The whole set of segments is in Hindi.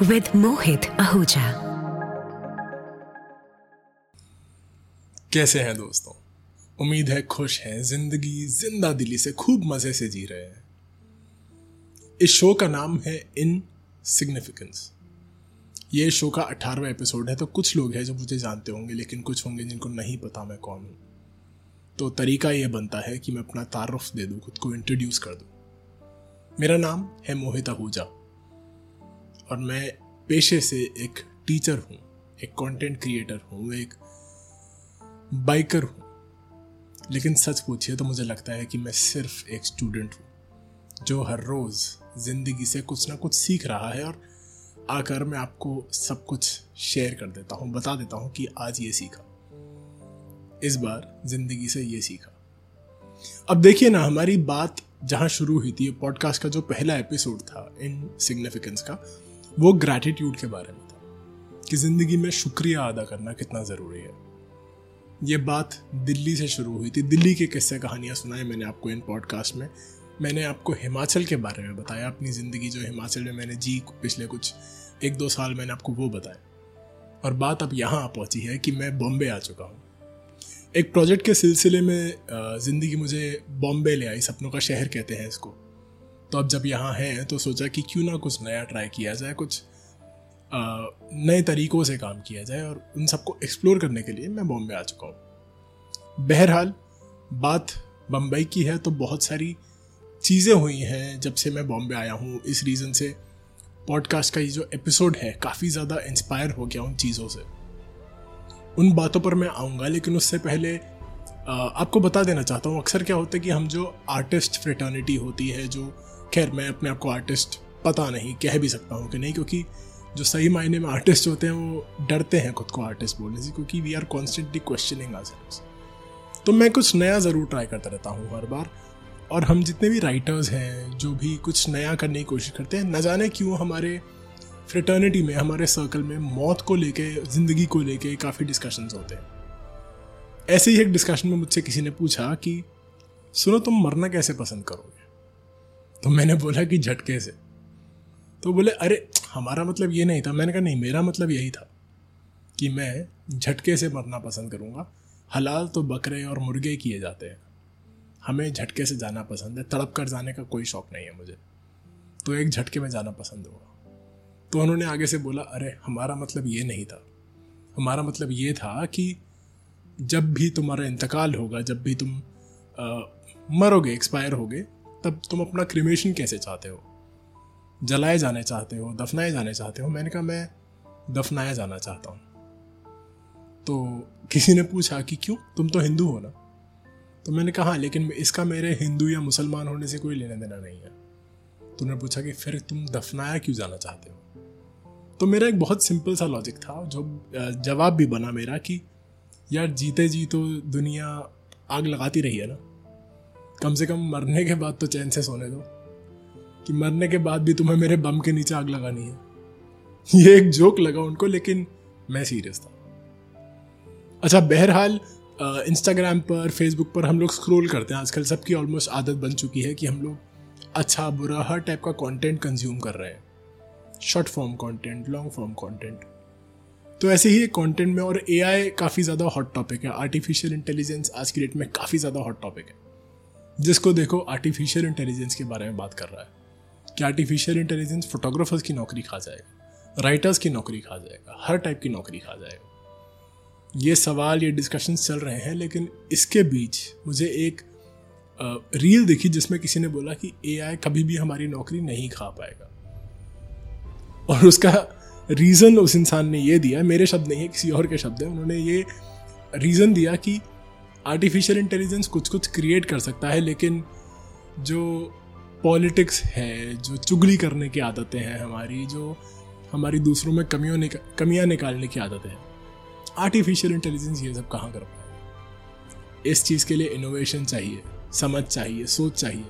With Mohit Ahuja. कैसे हैं दोस्तों? उम्मीद है खुश हैं, ज़िंदगी ज़िंदा दिली से खूब मज़े से जी रहे हैं। इस शो का नाम है इन सिग्निफिकेंस ये शो का अठारहवा एपिसोड है तो कुछ लोग हैं जो मुझे जानते होंगे, लेकिन कुछ होंगे जिनको नहीं पता मैं कौन हूँ। तो तरीका ये बनता है कि मैं अपना तारुफ दे दूँ, खुद को इंट्रोड्यूस कर दूँ। मेरा नाम है मोहित आहूजा और मैं पेशे से एक टीचर हूँ, एक कंटेंट क्रिएटर हूँ एक बाइकर हूँ। लेकिन सच पूछिए तो मुझे लगता है कि मैं सिर्फ़ एक स्टूडेंट हूँ, जो हर रोज़ ज़िंदगी से कुछ ना कुछ सीख रहा है और आकर मैं आपको सब कुछ शेयर कर देता हूँ, बता देता हूँ कि आज ये सीखा। इस बार ज़िंदगी से ये सीखा। अब देखिए ना, हमारी बात जहाँ शुरू हुई थी पॉडकास्ट का जो पहला एपिसोड था इन सिग्निफिकेंस का, वो ग्रैटिट्यूड के बारे में था कि ज़िंदगी में शुक्रिया अदा करना कितना ज़रूरी है। ये बात दिल्ली से शुरू हुई थी। दिल्ली के किस्से कहानियाँ सुनाए मैंने आपको इन पॉडकास्ट में। मैंने आपको हिमाचल के बारे में बताया। अपनी ज़िंदगी जो हिमाचल में मैंने जी पिछले कुछ एक दो साल मैंने आपको वो बताया। और बात अब यहाँ पहुँची है कि मैं बॉम्बे आ चुका हूँ। एक प्रोजेक्ट के सिलसिले में ज़िंदगी मुझे बॉम्बे ले आई, सपनों का शहर कहते हैं इसको। तो अब जब यहाँ हैं तो सोचा कि क्यों ना कुछ नया ट्राई किया जाए, कुछ नए तरीक़ों से काम किया जाए और उन सबको एक्सप्लोर करने के लिए मैं बॉम्बे आ चुका हूँ। बहरहाल, बात बम्बई की है तो बहुत सारी चीज़ें हुई हैं जब से मैं बॉम्बे आया हूँ। इस रीज़न से पॉडकास्ट का ये जो एपिसोड है, काफ़ी ज़्यादा इंस्पायर हो गया उन चीज़ों से। उन बातों पर मैं आऊँगा, लेकिन उससे पहले आपको बता देना चाहता हूँ, अक्सर क्या होता है कि हम जो आर्टिस्ट फ्रेटर्निटी होती है, जो, खैर, मैं अपने आप को आर्टिस्ट पता नहीं, कह भी सकता हूँ कि नहीं, क्योंकि जो सही मायने में आर्टिस्ट होते हैं, वो डरते हैं खुद को आर्टिस्ट बोलने से, क्योंकि we are constantly questioning our तो मैं कुछ नया ज़रूर ट्राई करता रहता हूँ हर बार, और हम जितने भी राइटर्स हैं, जो भी कुछ नया करने की कोशिश करते हैं, न जाने क्यों हमारे फ्रेटर्निटी में, हमारे सर्कल में मौत को लेके, ज़िंदगी को लेके काफ़ी डिस्कशंस होते हैं। ऐसे ही एक डिस्कशन में मुझसे किसी ने पूछा कि, सुनो, तुम मरना कैसे पसंद करोगे? तो मैंने बोला कि, झटके से। तो बोले, अरे, हमारा मतलब ये नहीं था। मैंने कहा, नहीं, मेरा मतलब यही था कि मैं झटके से मरना पसंद करूँगा। हलाल तो बकरे और मुर्गे किए जाते हैं। हमें झटके से जाना पसंद है। तड़प कर जाने का कोई शौक नहीं है मुझे। तो एक झटके में जाना पसंद होगा। तो उन्होंने आगे से बोला अरे हमारा मतलब ये नहीं था। हमारा मतलब ये था कि जब भी तुम्हारा इंतकाल होगा जब भी तुम आ, मरोगे एक्सपायर होगे तब तुम अपना क्रिमेशन कैसे चाहते हो? जलाए जाने चाहते हो दफनाए जाने चाहते हो? मैंने कहा मैं दफनाया जाना चाहता हूँ। तो किसी ने पूछा कि क्यों? तुम तो हिंदू हो ना? तो मैंने कहा हाँ लेकिन इसका मेरे हिंदू या मुसलमान होने से कोई लेना देना नहीं है। तो उन्होंने पूछा कि फिर तुम दफनाया क्यों जाना चाहते हो? तो मेरा एक बहुत सिंपल सा लॉजिक था जो जवाब भी बना मेरा कि यार जीते जी तो दुनिया आग लगाती रही है ना। कम से कम मरने के बाद तो चैन से सोने दो कि मरने के बाद भी तुम्हें मेरे बम के नीचे आग लगानी है। ये एक जोक लगा उनको, लेकिन मैं सीरियस था। अच्छा बहरहाल इंस्टाग्राम पर फेसबुक पर हम लोग स्क्रोल करते हैं। आजकल सबकी ऑलमोस्ट आदत बन चुकी है कि हम लोग अच्छा बुरा हर टाइप का कंटेंट कंज्यूम कर रहे हैं। Short form content long form content तो ऐसे ही एक कंटेंट में और एआई काफ़ी ज़्यादा हॉट टॉपिक है। आर्टिफिशियल इंटेलिजेंस आज की डेट में काफ़ी ज़्यादा हॉट टॉपिक है। जिसको देखो आर्टिफिशियल इंटेलिजेंस के बारे में बात कर रहा है कि आर्टिफिशियल इंटेलिजेंस फोटोग्राफर्स की नौकरी खा जाएगा राइटर्स की नौकरी खा जाएगा, हर टाइप की नौकरी खा जाएगा। ये सवाल, ये डिस्कशन चल रहे हैं, लेकिन इसके बीच मुझे एक रील दिखी जिसमें किसी ने बोला कि एआई कभी भी हमारी नौकरी नहीं खा पाएगा। और उसका रीज़न उस इंसान ने ये दिया मेरे शब्द नहीं है किसी और के शब्द हैं उन्होंने ये रीज़न दिया कि आर्टिफिशियल इंटेलिजेंस कुछ कुछ क्रिएट कर सकता है लेकिन जो पॉलिटिक्स है जो चुगली करने की आदतें हैं हमारी जो हमारी दूसरों में कमियों निका, कमियाँ निकालने की आदतें हैं आर्टिफिशियल इंटेलिजेंस ये सब कहाँ कर पाएगा इस चीज़ के लिए इनोवेशन चाहिए समझ चाहिए सोच चाहिए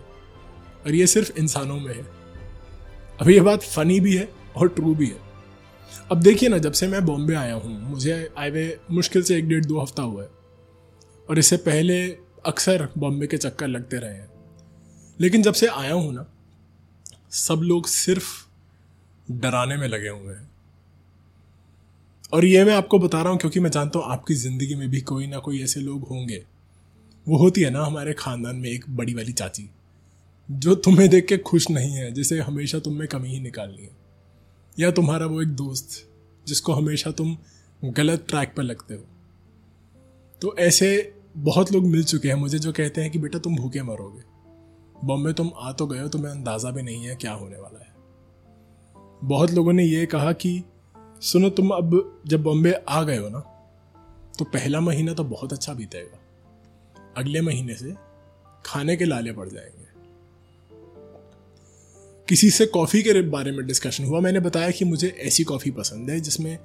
और ये सिर्फ़ इंसानों में है। अभी ये बात फनी भी है और ट्रू भी है। अब देखिए ना, जब से मैं बॉम्बे आया हूँ, मुझे आए हुए मुश्किल से एक डेढ़ दो हफ़्ता हुआ है। और इससे पहले अक्सर बॉम्बे के चक्कर लगते रहे हैं। लेकिन जब से आया हूँ ना, सब लोग सिर्फ़ डराने में लगे हुए हैं। और ये मैं आपको बता रहा हूँ, क्योंकि मैं जानता हूँ आपकी ज़िंदगी में भी कोई ना कोई ऐसे लोग होंगे। वो होती है ना हमारे ख़ानदान में एक बड़ी वाली चाची, जो तुम्हें देख के खुश नहीं है, जिसे हमेशा तुम में कमी ही निकालनी है। या तुम्हारा वो एक दोस्त जिसको हमेशा तुम गलत ट्रैक पर लगते हो। तो ऐसे बहुत लोग मिल चुके हैं मुझे जो कहते हैं कि, बेटा, तुम भूखे मरोगे। बॉम्बे तुम आ तो गए हो, तुम्हें अंदाज़ा भी नहीं है क्या होने वाला है। बहुत लोगों ने ये कहा कि, सुनो, तुम अब जब बॉम्बे आ गए हो ना तो पहला महीना तो बहुत अच्छा बीतेगा। अगले महीने से खाने के लाले पड़ जाएँगे। किसी से कॉफ़ी के बारे में डिस्कशन हुआ। मैंने बताया कि मुझे ऐसी कॉफ़ी पसंद है जिसमें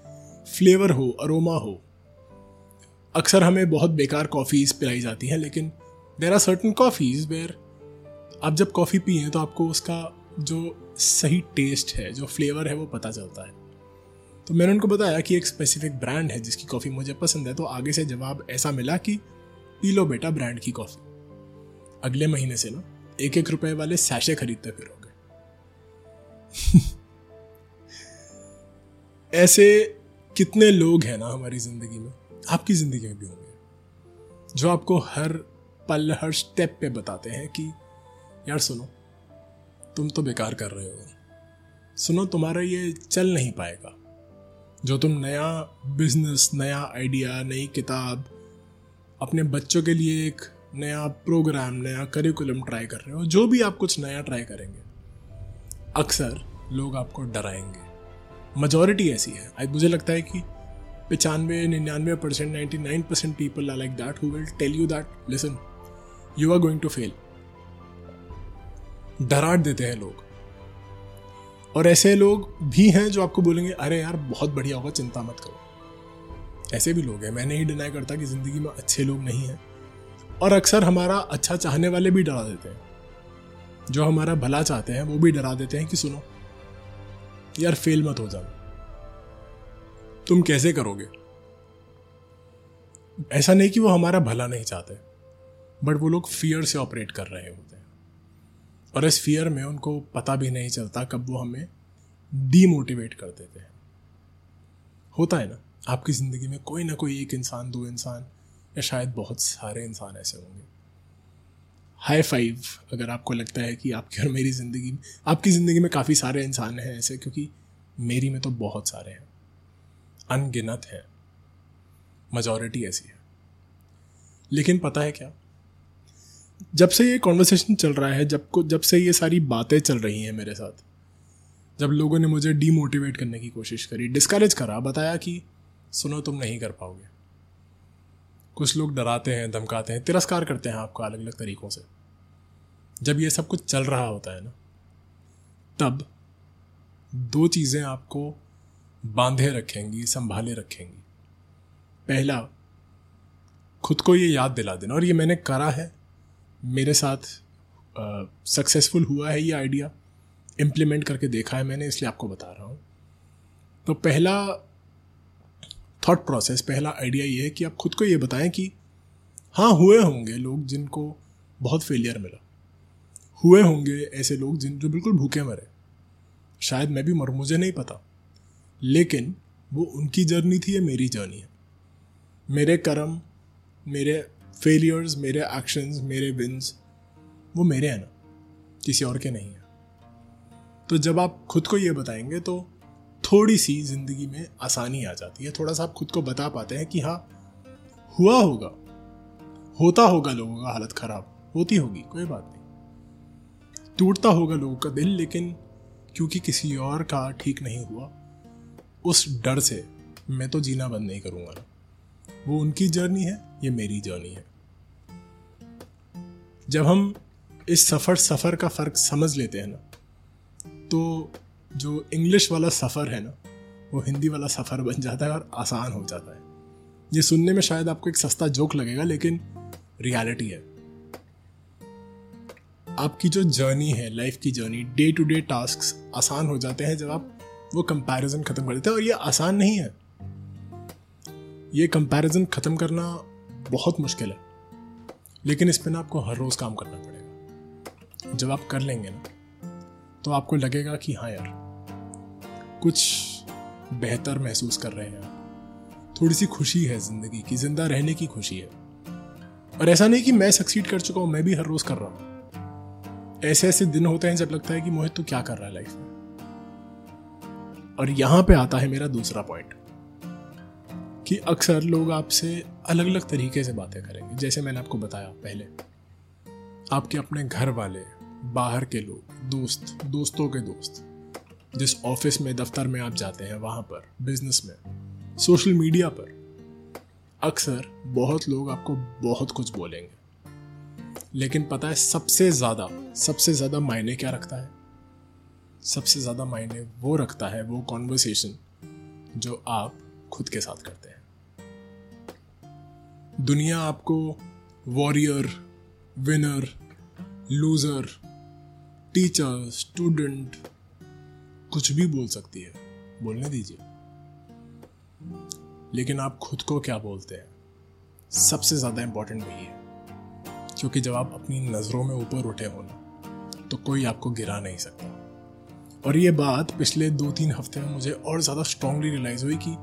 फ्लेवर हो अरोमा हो। अक्सर हमें बहुत बेकार कॉफ़ीज पिलाई जाती हैं, लेकिन there are certain coffees where आप जब कॉफ़ी पिए तो आपको उसका जो सही टेस्ट है, जो फ्लेवर है, वो पता चलता है। तो मैंने उनको बताया कि एक स्पेसिफिक ब्रांड है जिसकी कॉफ़ी मुझे पसंद है तो आगे से जवाब ऐसा मिला कि पी लो बेटा ब्रांड की कॉफ़ी अगले महीने से ना एक एक रुपए वाले सैशे खरीदते फिरोगे ऐसे कितने लोग हैं ना हमारी ज़िंदगी में? आपकी ज़िंदगी में भी होंगे। जो आपको हर पल, हर स्टेप पे बताते हैं कि, यार सुनो, तुम तो बेकार कर रहे हो। सुनो, तुम्हारा ये चल नहीं पाएगा। जो तुम नया बिज़नेस नया आइडिया नई किताब, अपने बच्चों के लिए एक नया प्रोग्राम नया करिकुलम ट्राई कर रहे हो, जो भी आप कुछ नया ट्राई करेंगे अक्सर लोग आपको डराएँगे। मजॉरिटी ऐसी है। आज मुझे लगता है कि पचानवे, निन्यानवे percent ninety nine percent people are like that who will tell you that listen you are going to fail डराट देते हैं लोग। और ऐसे लोग भी हैं जो आपको बोलेंगे, अरे यार, बहुत बढ़िया होगा, चिंता मत करो। ऐसे भी लोग हैं। मैं नहीं डिनाई करता कि ज़िंदगी में अच्छे लोग नहीं हैं। और अक्सर हमारा अच्छा चाहने वाले भी डरा देते हैं। जो हमारा भला चाहते हैं, वो भी डरा देते हैं कि सुनो, यार फेल मत हो जाओ। तुम कैसे करोगे? ऐसा नहीं कि वो हमारा भला नहीं चाहते बट वो लोग फियर से ऑपरेट कर रहे होते हैं। और इस फियर में उनको पता भी नहीं चलता कब वो हमें डीमोटिवेट कर देते हैं। होता है ना, आपकी ज़िंदगी में कोई ना कोई एक इंसान, दो इंसान, या शायद बहुत सारे इंसान ऐसे होंगे। हाई फाइव अगर आपको लगता है कि आपकी और मेरी ज़िंदगी में, आपकी ज़िंदगी में काफ़ी सारे इंसान हैं ऐसे, क्योंकि मेरी में तो बहुत सारे हैं। अनगिनत हैं। मजॉरिटी ऐसी है। लेकिन पता है क्या? जब से ये कॉन्वर्सेशन चल रहा है, जब को, जब से ये सारी बातें चल रही हैं मेरे साथ, जब लोगों ने मुझे डीमोटिवेट करने की कोशिश करी डिस्करेज करा, बताया कि सुनो, तुम नहीं कर पाओगे। कुछ लोग डराते हैं, धमकाते हैं, तिरस्कार करते हैं आपको अलग अलग तरीक़ों से। जब ये सब कुछ चल रहा होता है ना, तब दो चीज़ें आपको बांधे रखेंगी, संभाले रखेंगी। पहला, खुद को ये याद दिला देना, और ये मैंने करा है, मेरे साथ सक्सेसफुल हुआ है ये आइडिया इम्प्लीमेंट करके देखा है मैंने, इसलिए आपको बता रहा हूँ। तो पहला थॉट प्रोसेस पहला आइडिया ये है कि आप खुद को ये बताएँ कि हाँ हुए होंगे लोग जिनको बहुत फेलियर मिला। हुए होंगे ऐसे लोग जिन, जो बिल्कुल भूखे मरे। शायद मैं भी मरूँ, मुझे नहीं पता। लेकिन वो उनकी जर्नी थी या मेरी जर्नी है? मेरे कर्म, मेरे फेलियर्स मेरे एक्शंस मेरे विंस वो मेरे हैं ना? किसी और के नहीं है। तो जब आप खुद को ये बताएँगे तो थोड़ी सी ज़िंदगी में आसानी आ जाती है। थोड़ा सा आप खुद को बता पाते हैं कि हाँ हुआ होगा, होता होगा लोगों का हालत ख़राब, होती होगी, कोई बात नहीं। टूटता होगा लोगों का दिल, लेकिन क्योंकि किसी और का ठीक नहीं हुआ, उस डर से मैं तो जीना बंद नहीं करूँगा ना। वो उनकी जर्नी है, ये मेरी जर्नी है। जब हम इस सफ़र सफ़र का फ़र्क समझ लेते हैं ना तो जो इंग्लिश वाला सफ़र है ना, वो हिंदी वाला सफ़र बन जाता है और आसान हो जाता है। ये सुनने में शायद आपको एक सस्ता जोक लगेगा, लेकिन रियलिटी है। आपकी जो जर्नी है लाइफ की journey day to day task आसान हो जाते हैं जब आप वो कंपैरिजन ख़त्म कर देते हैं, और ये आसान नहीं है। ये कंपैरिजन ख़त्म करना बहुत मुश्किल है, लेकिन इस पर ना आपको हर रोज़ काम करना पड़ेगा। जब आप कर लेंगे ना तो आपको लगेगा कि हाँ यार कुछ बेहतर महसूस कर रहे हैं थोड़ी सी खुशी है ज़िंदगी की, ज़िंदा रहने की खुशी है। और ऐसा नहीं कि मैं सक्सीड कर चुका हूँ, मैं भी हर रोज कर रहा हूँ। ऐसे ऐसे दिन होते हैं जब लगता है कि मोहित, तू क्या कर रहा है लाइफ में? और यहाँ पे आता है मेरा दूसरा पॉइंट कि अक्सर लोग आपसे अलग अलग तरीके से बातें करेंगे। जैसे मैंने आपको बताया पहले, आपके अपने घर वाले, बाहर के लोग, दोस्त, दोस्तों के दोस्त जिस ऑफ़िस में, दफ्तर में आप जाते हैं, वहाँ पर बिज़नेस में सोशल मीडिया पर, अक्सर बहुत लोग आपको बहुत कुछ बोलेंगे। लेकिन पता है सबसे ज़्यादा सबसे ज़्यादा मायने क्या रखता है? सबसे ज़्यादा मायने वो रखता है, वो कॉन्वर्सेशन जो आप खुद के साथ करते हैं। दुनिया आपको warrior winner loser teacher student कुछ भी बोल सकती है। बोलने दीजिए। लेकिन आप खुद को क्या बोलते हैं? सबसे ज़्यादा इंपॉर्टेंट वही है। क्योंकि जब आप अपनी नज़रों में ऊपर उठे हो ना तो कोई आपको गिरा नहीं सकता। और ये बात पिछले दो तीन हफ़्ते में मुझे और ज़्यादा स्ट्रांगली रियलाइज़ हुई कि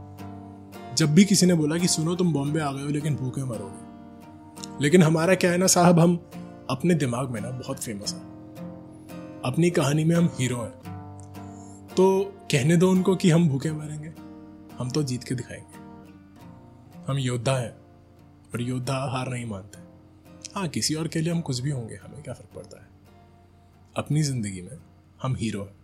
जब भी किसी ने बोला कि सुनो तुम बॉम्बे आ गए हो, लेकिन भूखे मरोगे। लेकिन हमारा क्या है ना साहब, हम अपने दिमाग में ना बहुत फ़ेमस है। अपनी कहानी में हम हीरो हैं। तो कहने दो उनको कि हम भूखे मरेंगे। हम तो जीत के दिखाएँगे। हम योद्धा हैं और योद्धा हार नहीं मानते। हाँ किसी और के लिए हम कुछ भी होंगे, हमें क्या फ़र्क पड़ता है? अपनी ज़िंदगी में हम हीरो हैं।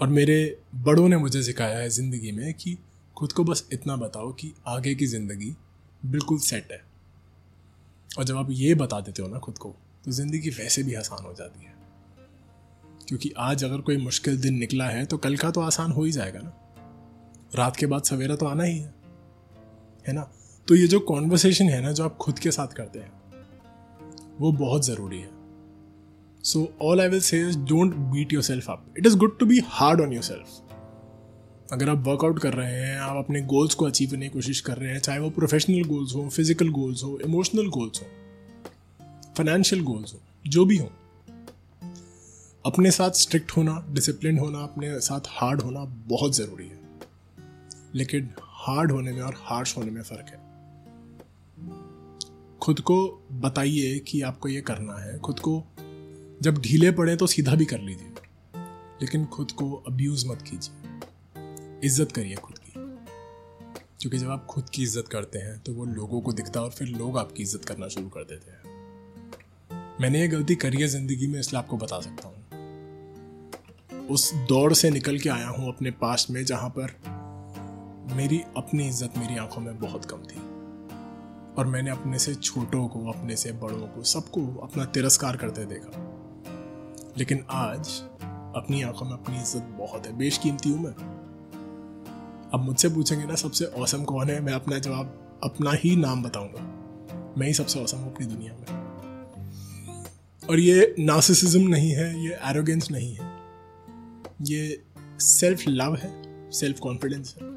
और मेरे बड़ों ने मुझे सिखाया है ज़िंदगी में कि खुद को बस इतना बताओ कि आगे की ज़िंदगी बिल्कुल सेट है। और जब आप ये बता देते हो ना खुद को तो ज़िंदगी वैसे भी आसान हो जाती है। क्योंकि आज अगर कोई मुश्किल दिन निकला है तो कल का तो आसान हो ही जाएगा ना। रात के बाद सवेरा तो आना ही है है ना? तो ये जो कॉन्वर्सेशन है ना, जो आप खुद के साथ करते हैं, वो बहुत ज़रूरी है। So all I will say don't beat yourself up it is good to be hard on yourself अगर आप वर्कआउट कर रहे हैं, आप अपने गोल्स को अचीव करने की कोशिश कर रहे हैं, चाहे वो प्रोफेशनल गोल्स हो फ़िज़िकल गोल्स हो इमोशनल गोल्स हो फाइनेंशियल गोल्स हो, जो भी हो अपने साथ स्ट्रिक्ट होना डिसिप्लिन होना, अपने साथ हार्ड होना बहुत ज़रूरी है। लेकिन हार्ड होने में और हार्श होने में फ़र्क है। खुद को बताइए कि आपको ये करना है। खुद को जब ढीले पड़े तो सीधा भी कर लीजिए। लेकिन खुद को अब्यूज़ मत कीजिए। इज़्ज़त करिए खुद की। क्योंकि जब आप खुद की इज़्ज़त करते हैं तो वो लोगों को दिखता है और फिर लोग आपकी इज़्ज़त करना शुरू कर देते हैं। मैंने ये गलती करी है ज़िंदगी में, इसलिए आपको बता सकता हूँ। उस दौड़ से निकल के आया हूँ अपने पास में, जहाँ पर मेरी अपनी इज़्ज़त मेरी आँखों में बहुत कम थी। और मैंने अपने से छोटों को, अपने से बड़ों को, सबको अपना तिरस्कार करते देखा। लेकिन आज अपनी आँखों में अपनी इज़्ज़त बहुत है। बेशकीमती हूँ मैं। अब मुझसे पूछेंगे ना, सबसे औसम कौन है? मैं अपना जवाब, अपना ही नाम बताऊँगा। मैं ही सबसे औसम हूँ अपनी दुनिया में। और ये नासिसिज्म नहीं है, ये एरोगेंस नहीं है। ये सेल्फ लव है सेल्फ कॉन्फिडेंस है।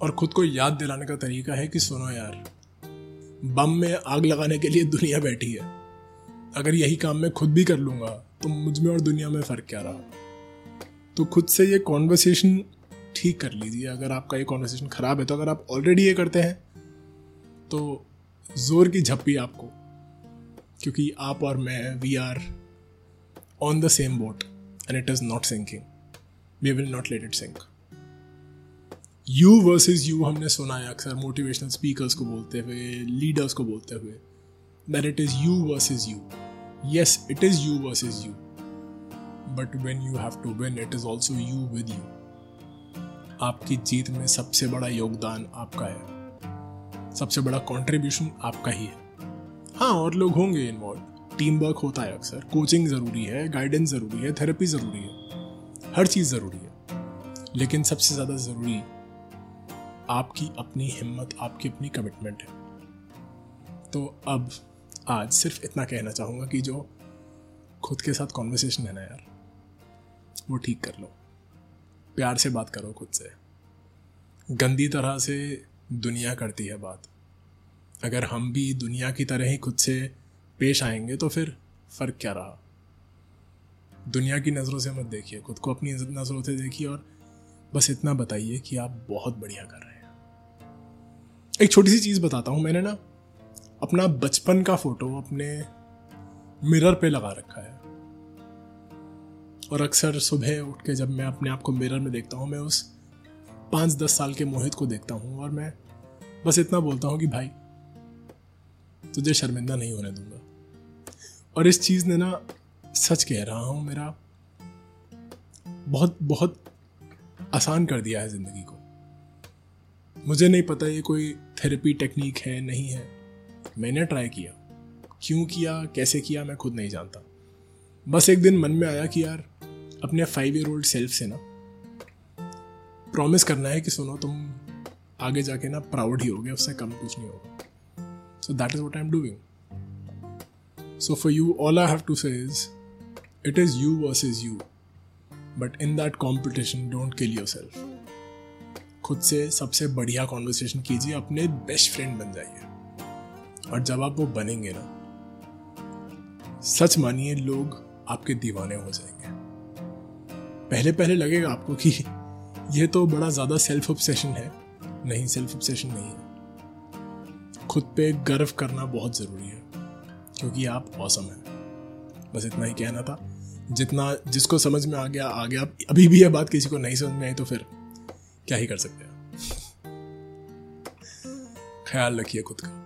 और खुद को याद दिलाने का तरीका है कि सुनो यार, बम में आग लगाने के लिए दुनिया बैठी है। अगर यही काम मैं खुद भी कर लूँगा तो मुझमें और दुनिया में फ़र्क क्या रहा? तो खुद से ये कॉन्वर्सेशन ठीक कर लीजिए। अगर आपका ये कॉन्वर्सेशन ख़राब है तो अगर आप ऑलरेडी ये करते हैं तो ज़ोर की झप्पी आपको, क्योंकि आप और मैं we are on the same boat and it is not sinking. We will not let it sink. You versus you हमने सुना है अक्सर मोटिवेशनल स्पीकर्स को बोलते हुए लीडर्स को बोलते हुए that it is you versus you yes it is you versus you but when you have to win it is also you with you आपकी जीत में सबसे बड़ा योगदान आपका है। सबसे बड़ा कॉन्ट्रीब्यूशन आपका ही है। हाँ और लोग होंगे इन्वॉल्व टीम वर्क होता है अक्सर। कोचिंग ज़रूरी है गाइडेंस ज़रूरी है थेरेपी ज़रूरी है। हर चीज़ ज़रूरी है। लेकिन सबसे ज़्यादा ज़रूरी आपकी अपनी हिम्मत, आपकी अपनी कमिटमेंट है। तो अब आज सिर्फ़ इतना कहना चाहूँगा कि जो खुद के साथ कॉन्वर्सेशन है ना यार, वो ठीक कर लो। प्यार से बात करो खुद से। गंदी तरह से दुनिया करती है बात। अगर हम भी दुनिया की तरह ही खुद से पेश आएँगे तो फिर फ़र्क क्या रहा? दुनिया की नज़रों से मत देखिए, खुद को अपनी नज़रों से देखिए और बस इतना बताइए कि आप बहुत बढ़िया कर रहे हैं। एक छोटी सी चीज़ बताता हूँ, मैंने ना अपना बचपन का फ़ोटो अपने मिरर पे लगा रखा है। और अक्सर सुबह उठ के जब मैं अपने आप को मिरर में देखता हूँ, मैं उस पाँच दस साल के मोहित को देखता हूँ और मैं बस इतना बोलता हूँ कि, भाई, तुझे शर्मिंदा नहीं होने दूँगा। और इस चीज़ ने ना सच कह रहा हूँ, मेरा बहुत बहुत आसान कर दिया है ज़िंदगी को। मुझे नहीं पता ये कोई थेरेपी टेक्निक है, नहीं है। मैंने ट्राई किया। क्यों किया, कैसे किया, मैं खुद नहीं जानता। बस एक दिन मन में आया कि यार, अपने फाइव ईयर ओल्ड सेल्फ से ना प्रॉमिस करना है कि सुनो, तुम आगे जाके ना प्राउड ही होगे, उससे कम कुछ नहीं होगा। So that is what I am doing for you all I have to say is it is you versus you but in that competition don't kill yourself खुद से सबसे बढ़िया कॉन्वर्सेशन कीजिए, अपने बेस्ट फ्रेंड बन जाइए। और जब आप वो बनेंगे ना, सच मानिए, लोग आपके दीवाने हो जाएँगे। पहले पहले लगेगा आपको कि ये तो बड़ा ज़्यादा सेल्फ ऑब्सेशन है। नहीं सेल्फ ऑब्सेशन नहीं है। खुद पे गर्व करना बहुत ज़रूरी है। क्योंकि आप औसम हैं। बस इतना ही कहना था। जितना, जिसको समझ में आ गया आ गया अभी भी यह बात किसी को नहीं समझ में आई तो फिर क्या ही कर सकते हैं? ख्याल रखिए खुद का।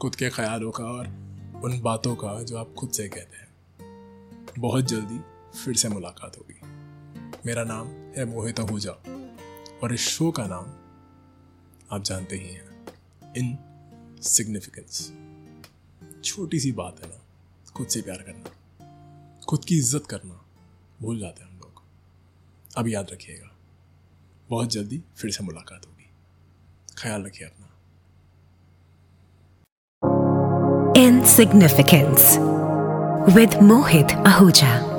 खुद के ख्यालों का और उन बातों का जो आप खुद से कहते हैं। बहुत जल्दी फिर से मुलाकात होगी। मेरा नाम है मोहित आहूजा और इस शो का नाम आप जानते ही हैं। Insignificance. छोटी सी बात है ना, खुद से प्यार करना, खुद की इज़्ज़त करना, भूल जाते हैं हम लोग। अब याद रखिएगा, बहुत जल्दी फिर से मुलाकात होगी। ख्याल रखिए अपना। Insignificance with Mohit Ahuja.